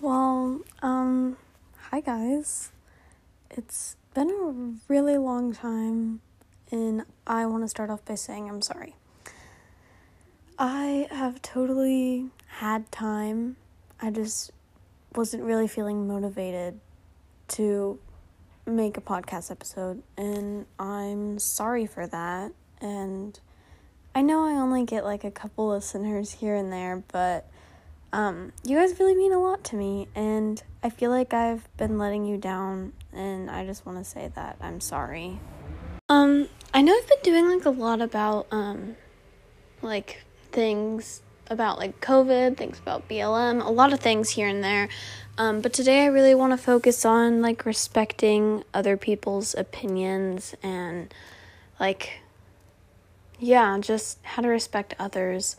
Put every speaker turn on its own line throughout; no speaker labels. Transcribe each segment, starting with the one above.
Well, um, hi guys. It's been a really long time, and I want to start off by saying I'm sorry. I have totally had time. I just wasn't really feeling motivated to make a podcast episode, and I'm sorry for that. And I know I only get like a couple listeners here and there, but um, you guys really mean a lot to me, and I feel like I've been letting you down, and I just want to say that I'm sorry. Um, I know I've been doing like a lot about um, like things about like COVID, things about BLM, a lot of things here and there. Um, but today I really want to focus on like respecting other people's opinions and like, yeah, just how to respect others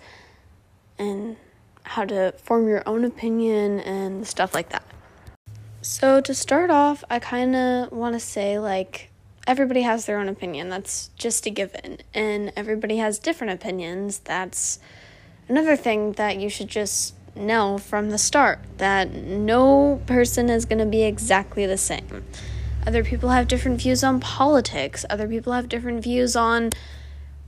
and how to form your own opinion and stuff like that. So, to start off, I kind of want to say like, everybody has their own opinion. That's just a given. And everybody has different opinions. That's another thing that you should just know from the start that no person is going to be exactly the same. Other people have different views on politics, other people have different views on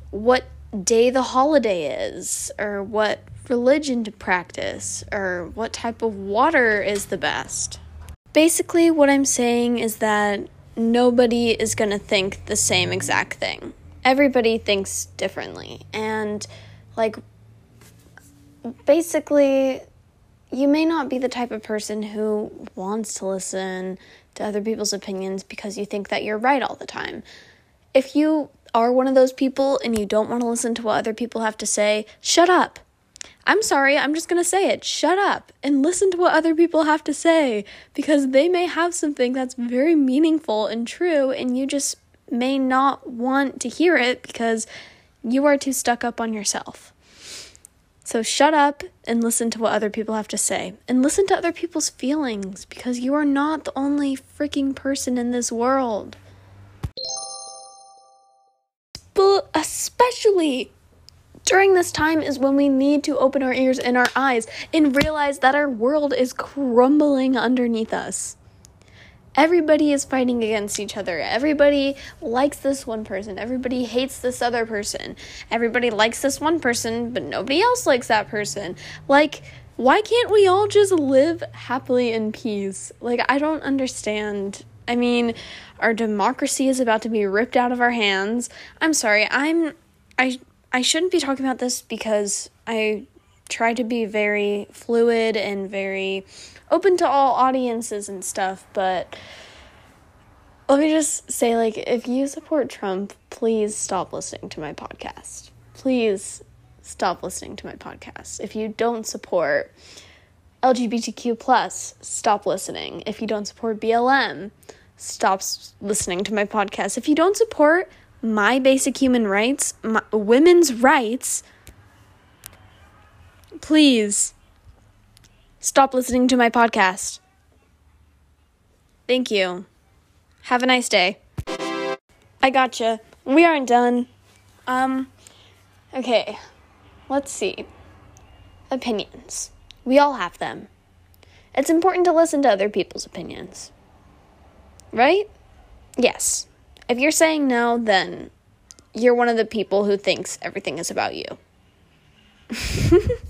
what day the holiday is, or what religion to practice, or what type of water is the best. Basically, what I'm saying is that nobody is going to think the same exact thing. Everybody thinks differently. And, like, basically, you may not be the type of person who wants to listen to other people's opinions because you think that you're right all the time. If you are one of those people and you don't want to listen to what other people have to say, shut up. I'm sorry, I'm just going to say it. Shut up and listen to what other people have to say because they may have something that's very meaningful and true, and you just may not want to hear it because you are too stuck up on yourself. So shut up and listen to what other people have to say. And listen to other people's feelings because you are not the only freaking person in this world. But especially during this time is when we need to open our ears and our eyes and realize that our world is crumbling underneath us. Everybody is fighting against each other. Everybody likes this one person. Everybody hates this other person. Everybody likes this one person, but nobody else likes that person. Like, why can't we all just live happily in peace? Like, I don't understand. I mean, our democracy is about to be ripped out of our hands. I'm sorry. I'm I I shouldn't be talking about this because I try to be very fluid and very open to all audiences and stuff, but let me just say like if you support Trump, please stop listening to my podcast. Please stop listening to my podcast. If you don't support LGBTQ plus, stop listening. If you don't support BLM, stop listening to my podcast. If you don't support my basic human rights, my, women's rights, please stop listening to my podcast. Thank you. Have a nice day. I gotcha. We aren't done. Um, okay. Let's see. Opinions. We all have them. It's important to listen to other people's opinions. Right? Yes. If you're saying no, then you're one of the people who thinks everything is about you.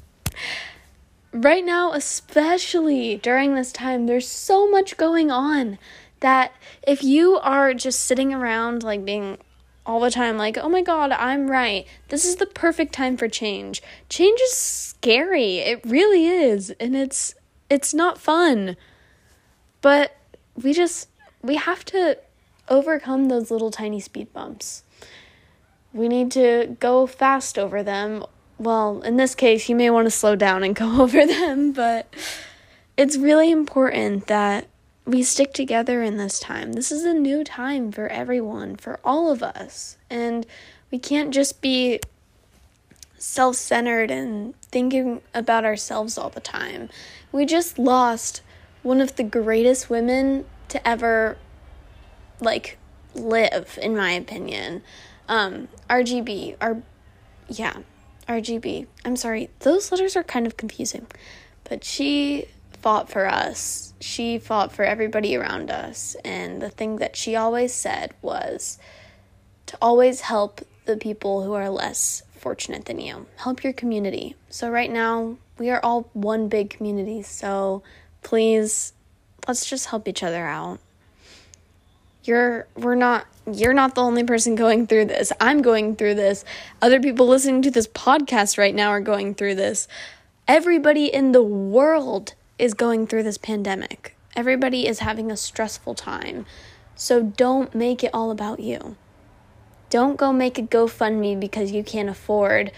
right now, especially during this time, there's so much going on that if you are just sitting around like being all the time like, "Oh my god, I'm right. This is the perfect time for change." Change is scary. It really is, and it's it's not fun. But we just we have to overcome those little tiny speed bumps. We need to go fast over them. Well, in this case, you may want to slow down and go over them, but it's really important that we stick together in this time. This is a new time for everyone, for all of us. And we can't just be self centered and thinking about ourselves all the time. We just lost one of the greatest women to ever like live, in my opinion. Um, RGB, our, yeah, RGB. I'm sorry, those letters are kind of confusing, but she fought for us. She fought for everybody around us. And the thing that she always said was to always help the people who are less fortunate than you. Help your community. So, right now, we are all one big community. So, please, let's just help each other out. You're, we're not, you're not the only person going through this. I'm going through this. Other people listening to this podcast right now are going through this. Everybody in the world is going through this pandemic. Everybody is having a stressful time. So don't make it all about you. Don't go make a GoFundMe because you can't afford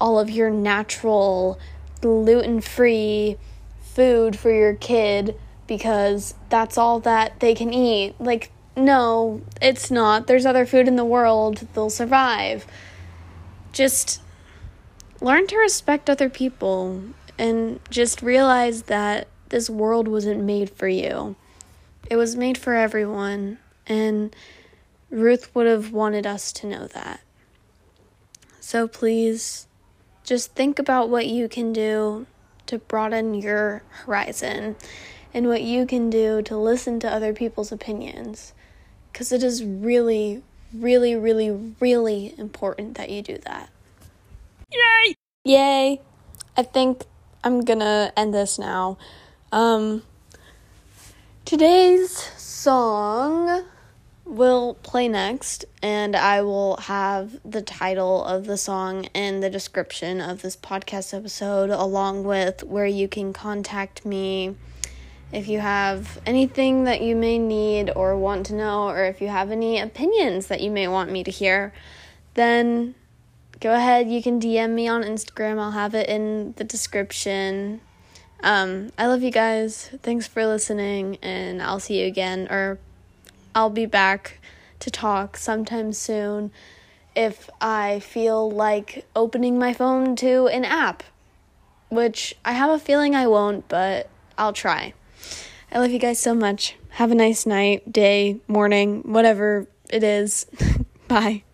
all of your natural, gluten free food for your kid because that's all that they can eat. Like, no, it's not. There's other food in the world, they'll survive. Just learn to respect other people and just realize that this world wasn't made for you. It was made for everyone, and Ruth would have wanted us to know that. So please just think about what you can do to broaden your horizon and what you can do to listen to other people's opinions. Because it is really, really, really, really important that you do that. Yay! Yay! I think I'm gonna end this now. Um, today's song will play next, and I will have the title of the song and the description of this podcast episode, along with where you can contact me if you have anything that you may need or want to know, or if you have any opinions that you may want me to hear, then go ahead. You can DM me on Instagram. I'll have it in the description. Um, I love you guys. Thanks for listening, and I'll see you again, or I'll be back to talk sometime soon if I feel like opening my phone to an app, which I have a feeling I won't, but I'll try. I love you guys so much. Have a nice night, day, morning, whatever it is. Bye.